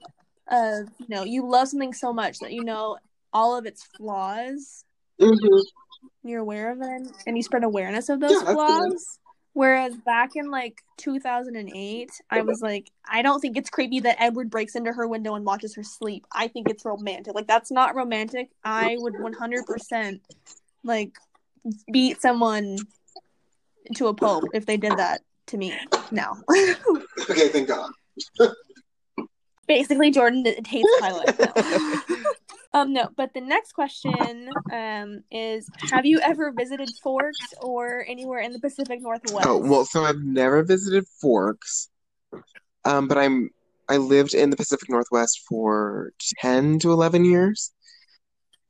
S5: of you know you love something so much that you know all of its flaws
S4: Mhm.
S5: You're aware of them and you spread awareness of those
S4: Yeah,
S5: flaws. Whereas back in like 2008, I was like, I don't think it's creepy that Edward breaks into her window and watches her sleep. I think it's romantic. Like that's not romantic. I would 100% like beat someone to a pulp if they did that to me now.
S4: Okay, thank God.
S5: Basically, Jordan hates Twilight. No. um, no. But the next question um is: Have you ever visited Forks or anywhere in the Pacific Northwest?
S4: Oh well, so I've never visited Forks, um, but I'm I lived in the Pacific Northwest for ten to eleven years.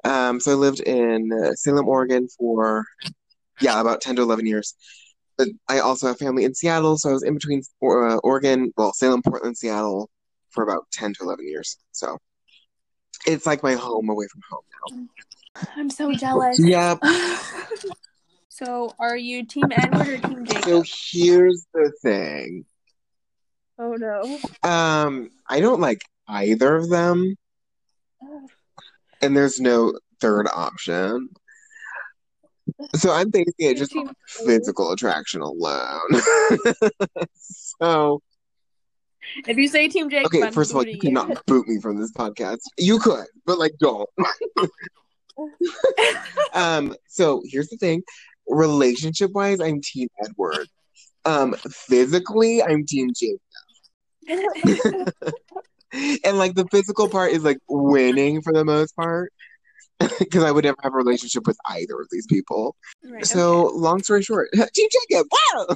S4: Um, so I lived in uh, Salem, Oregon for yeah, about ten to eleven years. But I also have family in Seattle, so I was in between uh, Oregon, well, Salem, Portland, Seattle for about ten to eleven years. So it's like my home away from home now.
S5: I'm so jealous.
S4: Yep.
S5: so, are you Team Edward or Team Jacob?
S4: So here's the thing.
S6: Oh no.
S4: Um, I don't like either of them, and there's no third option. So I'm thinking it just physical attraction alone. so,
S5: If you say Team Jacob,
S4: okay, first of all, you cannot boot me from this podcast. You could, but like, don't. um, so here's the thing. Relationship wise, I'm Team Edward. Um, physically, I'm Team Jake. and like the physical part is like winning for the most part because I would never have a relationship with either of these people.
S5: Right,
S4: So, long story short, Team Jacob. Wow.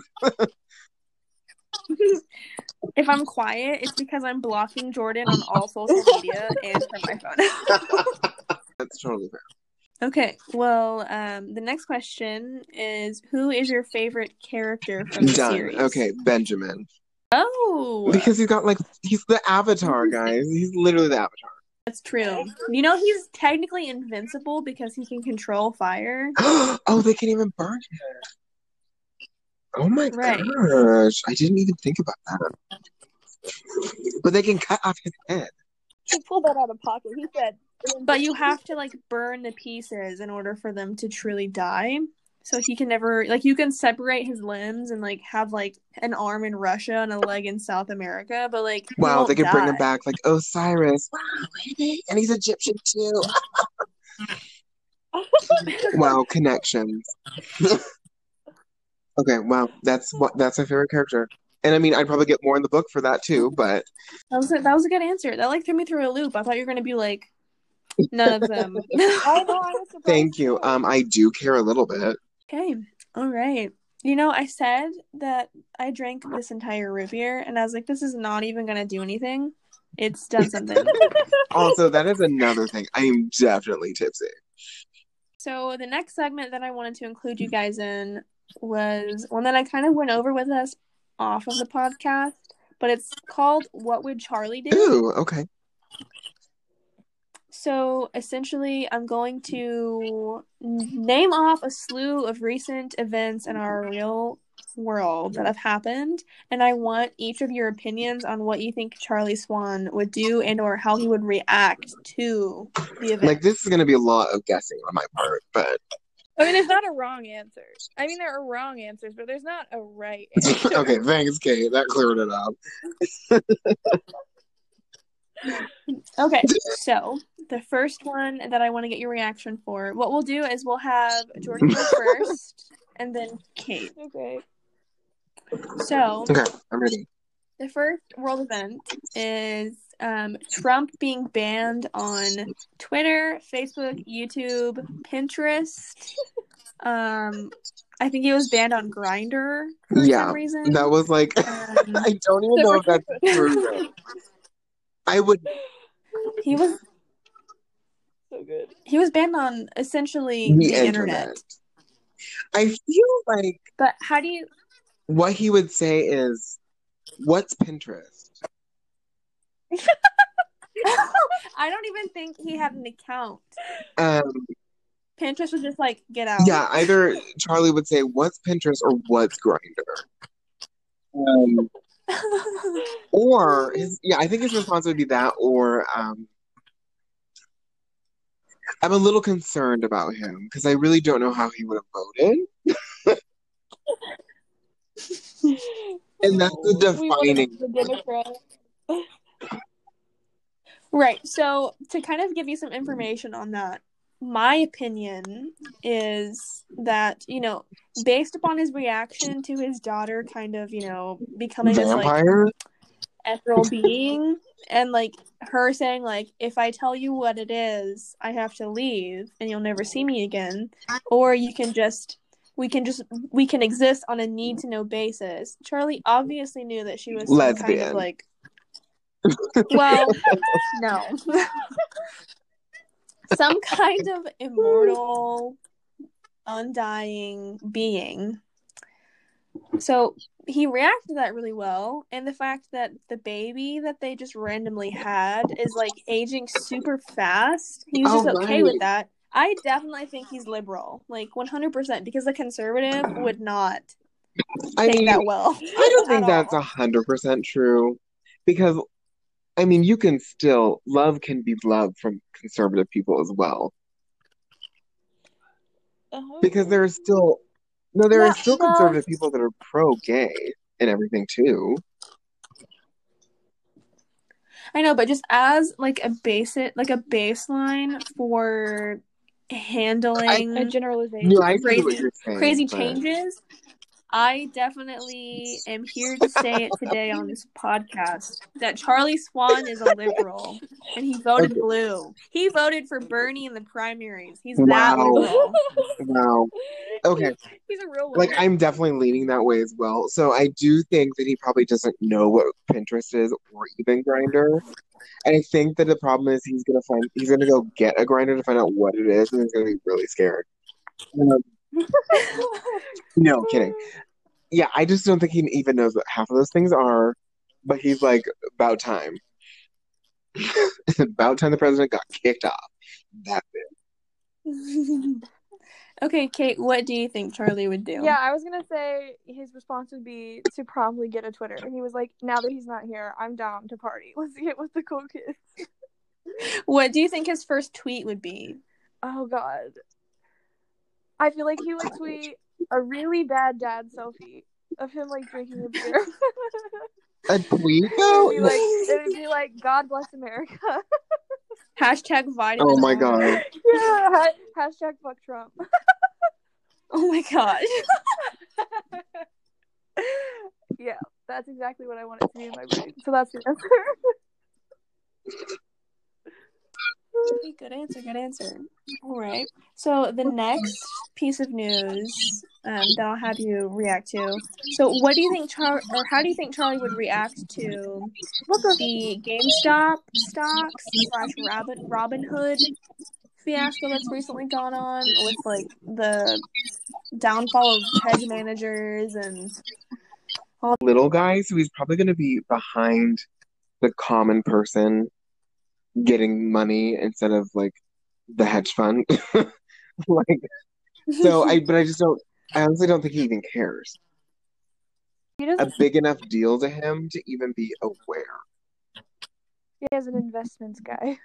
S5: If I'm quiet, it's because I'm blocking Jordan on all social media and from my phone.
S4: That's totally fair.
S5: okay, well, um, the next question is Who is your favorite character from the
S4: Done.
S5: series?
S4: Okay, Benjamin.
S5: Oh,
S4: Because he's got like he's the avatar, guys. He's literally the avatar.
S5: that's true. You know, he's technically invincible because he can control fire.
S4: oh, they can even burn him. Oh my
S5: Right.
S4: gosh. I didn't even think about that. But they can cut off his head.
S6: He pulled that out of pocket. He said
S5: But you have to like burn the pieces in order for them to truly die. So he can never like you can separate his limbs and like have like an arm in Russia and a leg in South America, but like
S4: Wow,
S5: won't
S4: they could bring him back like Osiris. Wow. And he's Egyptian too. wow, connections. okay, wow. That's what that's my favorite character. And I mean I'd probably get more in the book for that too, but
S5: That was a, that was a good answer. That like threw me through a loop. I thought you were gonna be like none of them.
S6: I know I was surprised.
S4: thank you. Um I do care a little bit.
S5: okay, all right. You know, I said that I drank this entire root beer, and I was like, this is not even gonna do anything. It's done something.
S4: Also, that is another thing. I am definitely tipsy.
S5: So the next segment that I wanted to include you guys in was one that I kind of went over with us off of the podcast, but it's called "What Would Charlie Do?"
S4: Ooh, okay.
S5: So essentially, I'm going to name off a slew of recent events in our real world that have happened, and I want each of your opinions on what you think Charlie Swan would do and or how he would react to the event.
S4: Like this is gonna be a lot of guessing on my part, but
S6: I mean, there's not a wrong answer. I mean, there are wrong answers, but there's not a right answer.
S4: okay, thanks, Kate. That cleared it up.
S5: Okay, so the first one that I want to get your reaction for, what we'll do is we'll have Jordan go first, and then Kate.
S6: Okay.
S5: So
S4: Okay, I'm ready.
S5: The first world event is um, Trump being banned on Twitter, Facebook, YouTube, Pinterest. Um, I think he was banned on Grindr for
S4: Yeah,
S5: some reason.
S4: That was like,
S5: Um,
S4: I don't even know if that's true. I would,
S5: he was
S6: So good.
S5: he was banned on essentially
S4: the
S5: the,
S4: internet.
S5: internet.
S4: I feel like
S5: But how do you?
S4: what he would say is, "What's Pinterest?"
S5: I don't even think he had an account.
S4: Um,
S5: Pinterest was just like, get out.
S4: yeah, either Charlie would say, "What's Pinterest?" or "What's Grindr?" Um, or his, yeah, I think his response would be that, or um, I'm a little concerned about him because I really don't know how he would have voted, and that's the defining.
S6: the
S5: Right. So to kind of give you some information on that, my opinion is that, you know, based upon his reaction to his daughter kind of, you know, becoming this like ethereal being and like her saying like if I tell you what it is, I have to leave and you'll never see me again or you can just we can just we can exist on a need to know basis. Charlie obviously knew that she was some kind of like well, no. some kind of immortal, undying being. So he reacted to that really well, and the fact that the baby that they just randomly had is like aging super fast, he was oh, just
S4: Oh,
S5: okay with that. I definitely think he's liberal, like 100%, because a conservative would not
S4: I
S5: take
S4: mean,
S5: that well.
S4: I don't think
S5: at
S4: that's a hundred percent true because I mean you can still love can be love from conservative people as well
S6: Uh-huh.
S4: because there are still no there
S5: Yeah,
S4: are still conservative people that are pro gay and everything too.
S5: I know, but just as like a basic, like a baseline for handling
S6: a generalization.
S4: No, I
S5: Crazy-
S4: saying.
S5: crazy
S4: but-
S5: changes, I definitely am here to say it today on this podcast that Charlie Swan is a liberal and he voted
S4: Okay.
S5: blue. He voted for Bernie in the primaries. He's
S4: Wow.
S5: that liberal.
S4: Wow. Okay.
S6: He's a real
S4: Like. I'm definitely leaning that way as well. So I do think that he probably doesn't know what Pinterest is or even Grindr. I think that the problem is he's gonna find he's gonna go get a grinder to find out what it is, and he's gonna be really scared. Um, no kidding. Yeah, I just don't think he even knows what half of those things are. But he's like, about time. about time the president got kicked off. That's it.
S5: okay, Kate, what do you think Charlie would do?
S6: Yeah, I was gonna say his response would be to probably get a Twitter. He was like, "Now that he's not here, I'm down to party. Let's get with the cool kids."
S5: What do you think his first tweet would be?
S6: Oh God, I feel like he would tweet a really bad dad selfie of him like drinking a beer.
S4: A tweet
S6: It'd be like it would be like God bless America.
S5: Hashtag vitamin.
S4: Oh my god.
S6: yeah, hashtag fuck Trump.
S5: Oh my gosh.
S6: yeah, that's exactly what I want it to be in my brain. So that's the answer.
S5: Okay, good answer. Good answer. All right. So the next piece of news um, that I'll have you react to. So, what do you think, Char, or how do you think Charlie would react to the GameStop stocks slash Robin Robinhood fiasco that's recently gone on with like the downfall of hedge managers and all
S4: Little guys so he's probably gonna be behind the common person getting money instead of like the hedge fund. like so I but I just don't I honestly don't think he even cares.
S6: He
S4: A big enough deal to him to even be aware.
S6: He has an investments guy.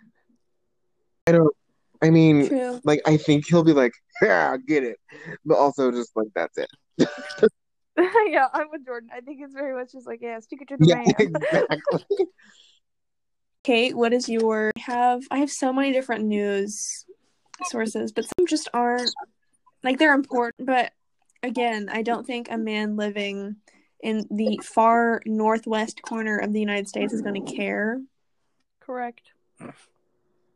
S4: I don't I mean,
S5: True.
S4: like I think he'll be like, yeah, get it, but also just like that's it.
S6: yeah, I'm with Jordan. I think it's very much just like, yeah, stick it to the
S4: Yeah,
S6: man.
S4: exactly.
S5: Kate, what is your I have I have so many different news sources, but some just aren't like they're important, but again, I don't think a man living in the far northwest corner of the United States is going to care.
S6: Correct.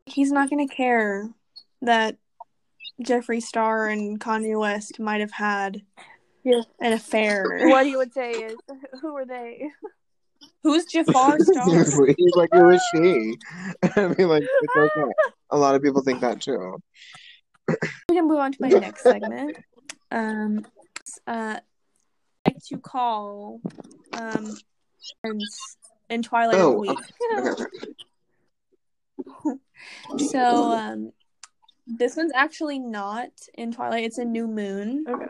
S5: He's not going to care that Jeffree Star and Kanye West might have had
S6: Yeah.
S5: an affair.
S6: What he would say is, who are they?
S5: Who's Jafar Star?
S4: He's like, who is she? I mean, like, it's okay. A lot of people think that too.
S5: we can move on to my next segment. Um, uh, I like to call um, friends in Twilight of
S4: Oh,
S5: the Week.
S4: Okay, okay.
S5: So um, this one's actually not in Twilight; it's in New Moon.
S6: Okay.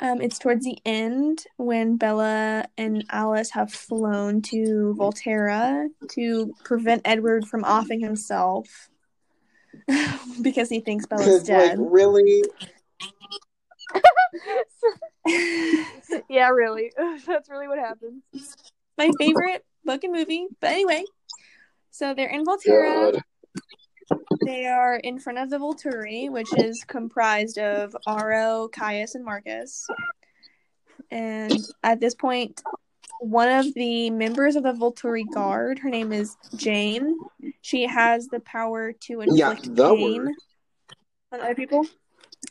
S5: Um, it's towards the end when Bella and Alice have flown to Volterra to prevent Edward from offing himself because he thinks Bella's
S4: It's like,
S5: dead.
S4: really?
S6: yeah, really. That's really what happens.
S5: my favorite book and movie. But anyway, so they're in Volterra.
S4: God.
S5: They are in front of the Volturi, which is comprised of Aro, Caius, and Marcus. And at this point, one of the members of the Volturi Guard, her name is Jane. She has the power to
S4: Yeah,
S5: inflict
S4: the
S5: pain
S4: word.
S5: on other people.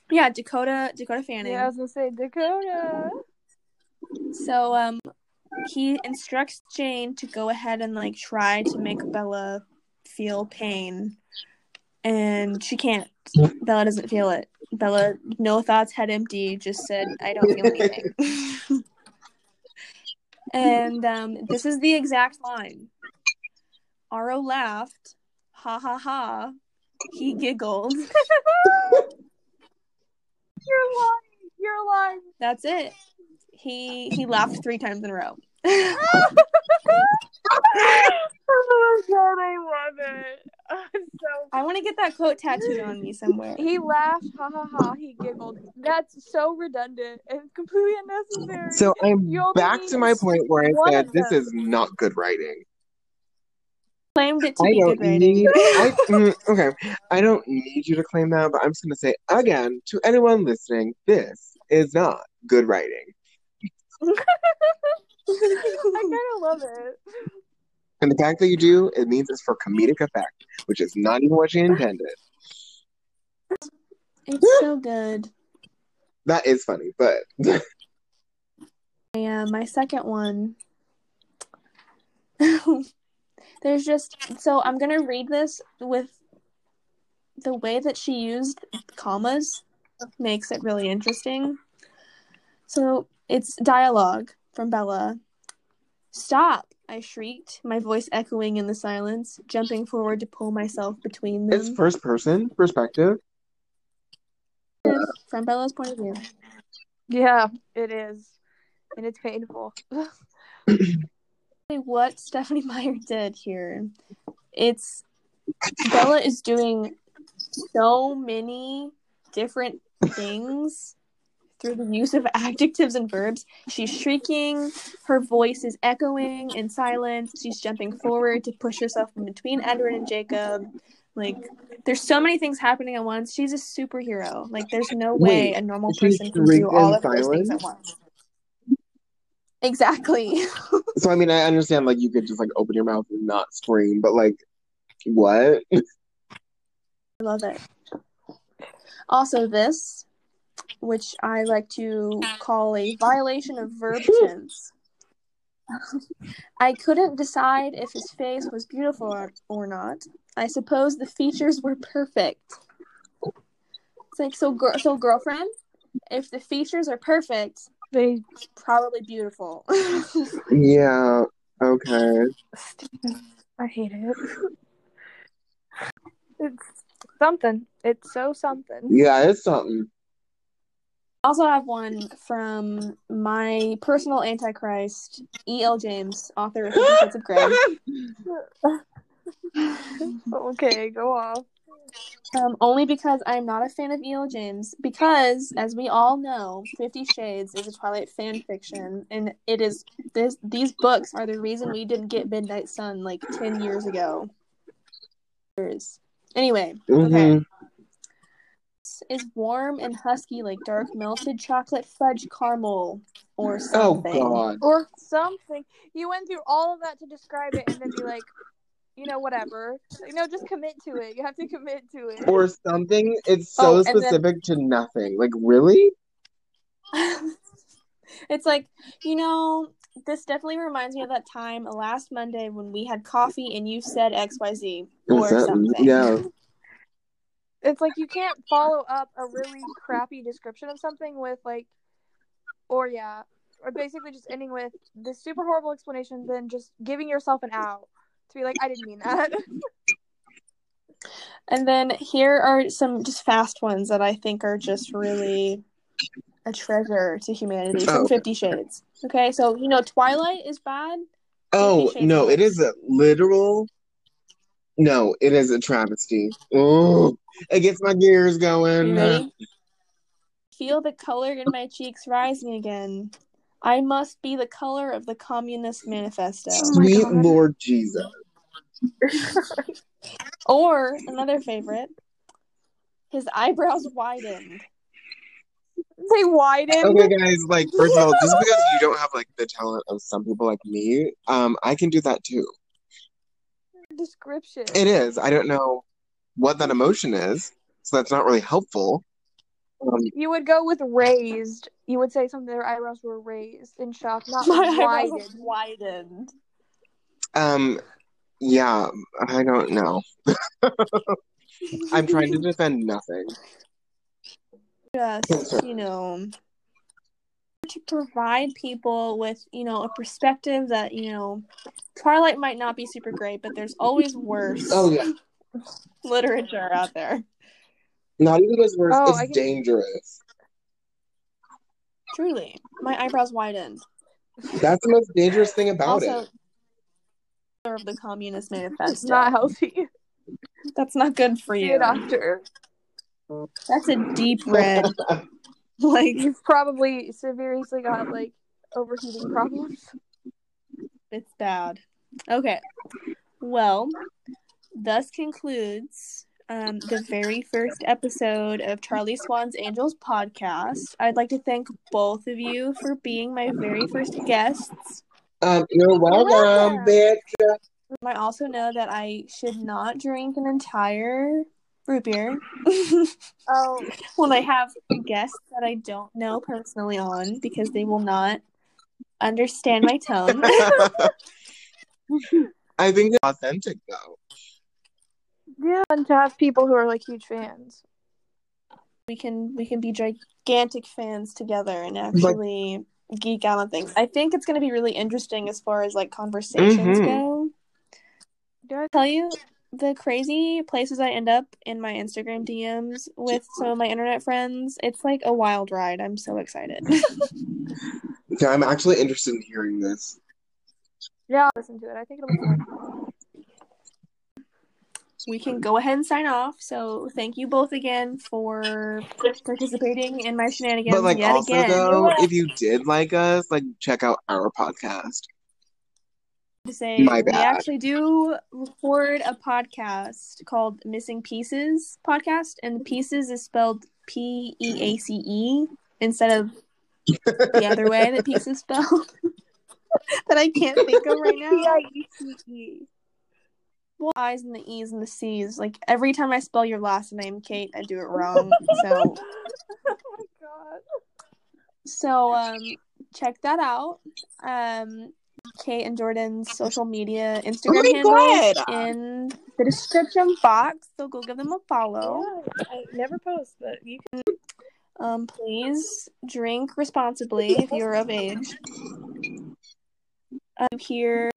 S5: Yeah, Dakota Dakota Fanning.
S6: Yeah, I was gonna say Dakota.
S5: So um he instructs Jane to go ahead and like try to make Bella feel pain. And she can't. Bella doesn't feel it. Bella, no thoughts, head empty, just said, I don't feel anything. and um, this is the exact line. Aro laughed. Ha ha ha. He giggled.
S6: You're lying. You're lying.
S5: That's it. He he laughed three times in a row.
S6: oh my god, I love it. so
S5: I want to get that quote tattooed on me somewhere.
S6: he laughed, ha ha ha. He giggled. That's so redundant and completely unnecessary.
S4: So I'm
S6: You
S4: back to my point where I said this is not good writing.
S5: claimed it to
S4: I
S5: be
S4: don't
S5: good writing.
S4: need. I, mm, okay, I don't need you to claim that, but I'm just gonna say again to anyone listening, this is not good writing.
S6: I kind of love it.
S4: And the fact that you do, it means it's for comedic effect, which is not even what she intended.
S5: It's so good.
S4: That is funny, but
S5: Yeah, my second one. There's just so I'm gonna read this with the way that she used commas makes it really interesting. So it's dialogue from Bella. Stop! I shrieked, my voice echoing in the silence, jumping forward to pull myself between them.
S4: it's first person perspective.
S5: From Bella's point of view.
S6: Yeah, it is, and it's painful.
S5: what Stephenie Meyer did here. It's Bella is doing so many different things through the use of adjectives and verbs. She's shrieking, her voice is echoing in silence, she's jumping forward to push herself in between Edward and Jacob. Like there's so many things happening at once. She's a superhero. Like there's no way
S4: Wait,
S5: a normal person can do all of those things at once. Exactly.
S4: So I mean, I understand like you could just like open your mouth and not scream, but like, what?
S5: I love it. Also, this, which I like to call a violation of verb tense. I couldn't decide if his face was beautiful or, or not. I suppose the features were perfect. It's like so, gr- so girlfriend. If the features are perfect,
S6: They
S5: probably beautiful.
S4: Yeah. Okay.
S6: I hate it. It's something. It's so something.
S4: Yeah, it's something.
S5: I also have one from my personal antichrist, E.L. James, author of Fifty Shades of Grey.
S6: Okay, go off.
S5: Um, only because I'm not a fan of E.L. James. Because, as we all know, Fifty Shades is a Twilight fan fiction, and it is this. These books are the reason we didn't get Midnight Sun like ten years ago. Anyway, okay. This is warm and husky like dark melted chocolate fudge caramel or
S4: Oh
S5: something.
S4: God.
S6: Or something. You went through all of that to describe it and then be like, you know, whatever. You know, just commit to it. You have to commit to it.
S4: Or something. It's so
S5: Oh, and then-
S4: specific to nothing. Like really?
S5: it's like, you know, this definitely reminds me of that time last Monday when we had coffee and you said XYZ or
S4: that-
S5: something.
S4: Yeah.
S6: It's like you can't follow up a really crappy description of something with like, or yeah, or basically just ending with this super horrible explanation, then just giving yourself an out to be like, I didn't mean that.
S5: And then here are some just fast ones that I think are just really a treasure to humanity from
S4: Oh.
S5: Fifty Shades. Okay, so you know Twilight is bad.
S4: Oh no, it is a literal. No, it is a travesty. Oh, it gets my gears going.
S5: you ready? Feel the color in my cheeks rising again. I must be the color of the Communist Manifesto.
S6: Oh
S4: Sweet
S6: God.
S4: Lord Jesus.
S5: Or another favorite, his eyebrows widened.
S6: they widen.
S4: Okay, guys, like, first of all, just because you don't have like the talent of some people like me, um, I can do that too.
S6: Description.
S4: It is. I don't know what that emotion is, so that's not really helpful. Um,
S6: You would go with raised. You would say something their eyebrows were raised in shock, not
S5: My
S6: widened.
S5: widened.
S4: um, yeah, I don't know. I'm trying to defend nothing.
S5: just you know to provide people with you know a perspective that you know twilight might not be super great but there's always worse
S4: Oh yeah,
S5: literature out there
S4: not even as worse.
S6: Oh,
S4: it's
S6: can-
S4: dangerous.
S5: truly my eyebrows widened
S4: That's the most dangerous thing about
S5: also
S4: it.
S5: of the communist Manifesto.
S6: It's not healthy.
S5: that's not good for you
S6: doctor.
S5: that's a deep red like
S6: You've probably seriously got like overheating problems.
S5: It's bad. Okay. Well, thus concludes um, the very first episode of Charlie Swan's Angels podcast. I'd like to thank both of you for being my very first guests.
S4: Um, you're welcome,
S6: welcome.
S4: bitch.
S5: I also know that I should not drink an entire root beer
S6: Oh,
S5: when I have guests that I don't know personally on because they will not understand my tone.
S4: I think it's authentic though.
S6: yeah, and to have people who are like huge fans.
S5: we can we can be gigantic fans together and actually geek out on things. I think it's going to be really interesting as far as like conversations
S4: Mhm.
S5: go.
S6: Do I-
S5: Tell you the crazy places I end up in my Instagram DMs with some of my internet friends. It's like a wild ride. I'm so excited.
S4: Okay, I'm actually interested in hearing this.
S6: Yeah, I'll listen to it. I think it'll be fun.
S5: we can go ahead and sign off. So thank you both again for participating in my shenanigans
S4: But like
S5: yet
S4: also
S5: again.
S4: though, if you did like us, like check out our podcast.
S5: To say
S4: My
S5: we actually do record a podcast called Missing Peaces podcast, and Peaces is spelled P E A C E instead of the other way that Pieces spelled that I can't think of right now.
S6: P-I-E-C-E.
S5: Well, I's and the E's and the C's. Like every time I spell your last name, Kate, I do it wrong. So
S6: oh my god.
S5: so um check that out. Um Kate and Jordan's social media Instagram
S4: my
S5: handles in the description box. So go give them a follow.
S6: Yeah, I never post, but you can.
S5: Um, please drink responsibly if you're of age. Um, here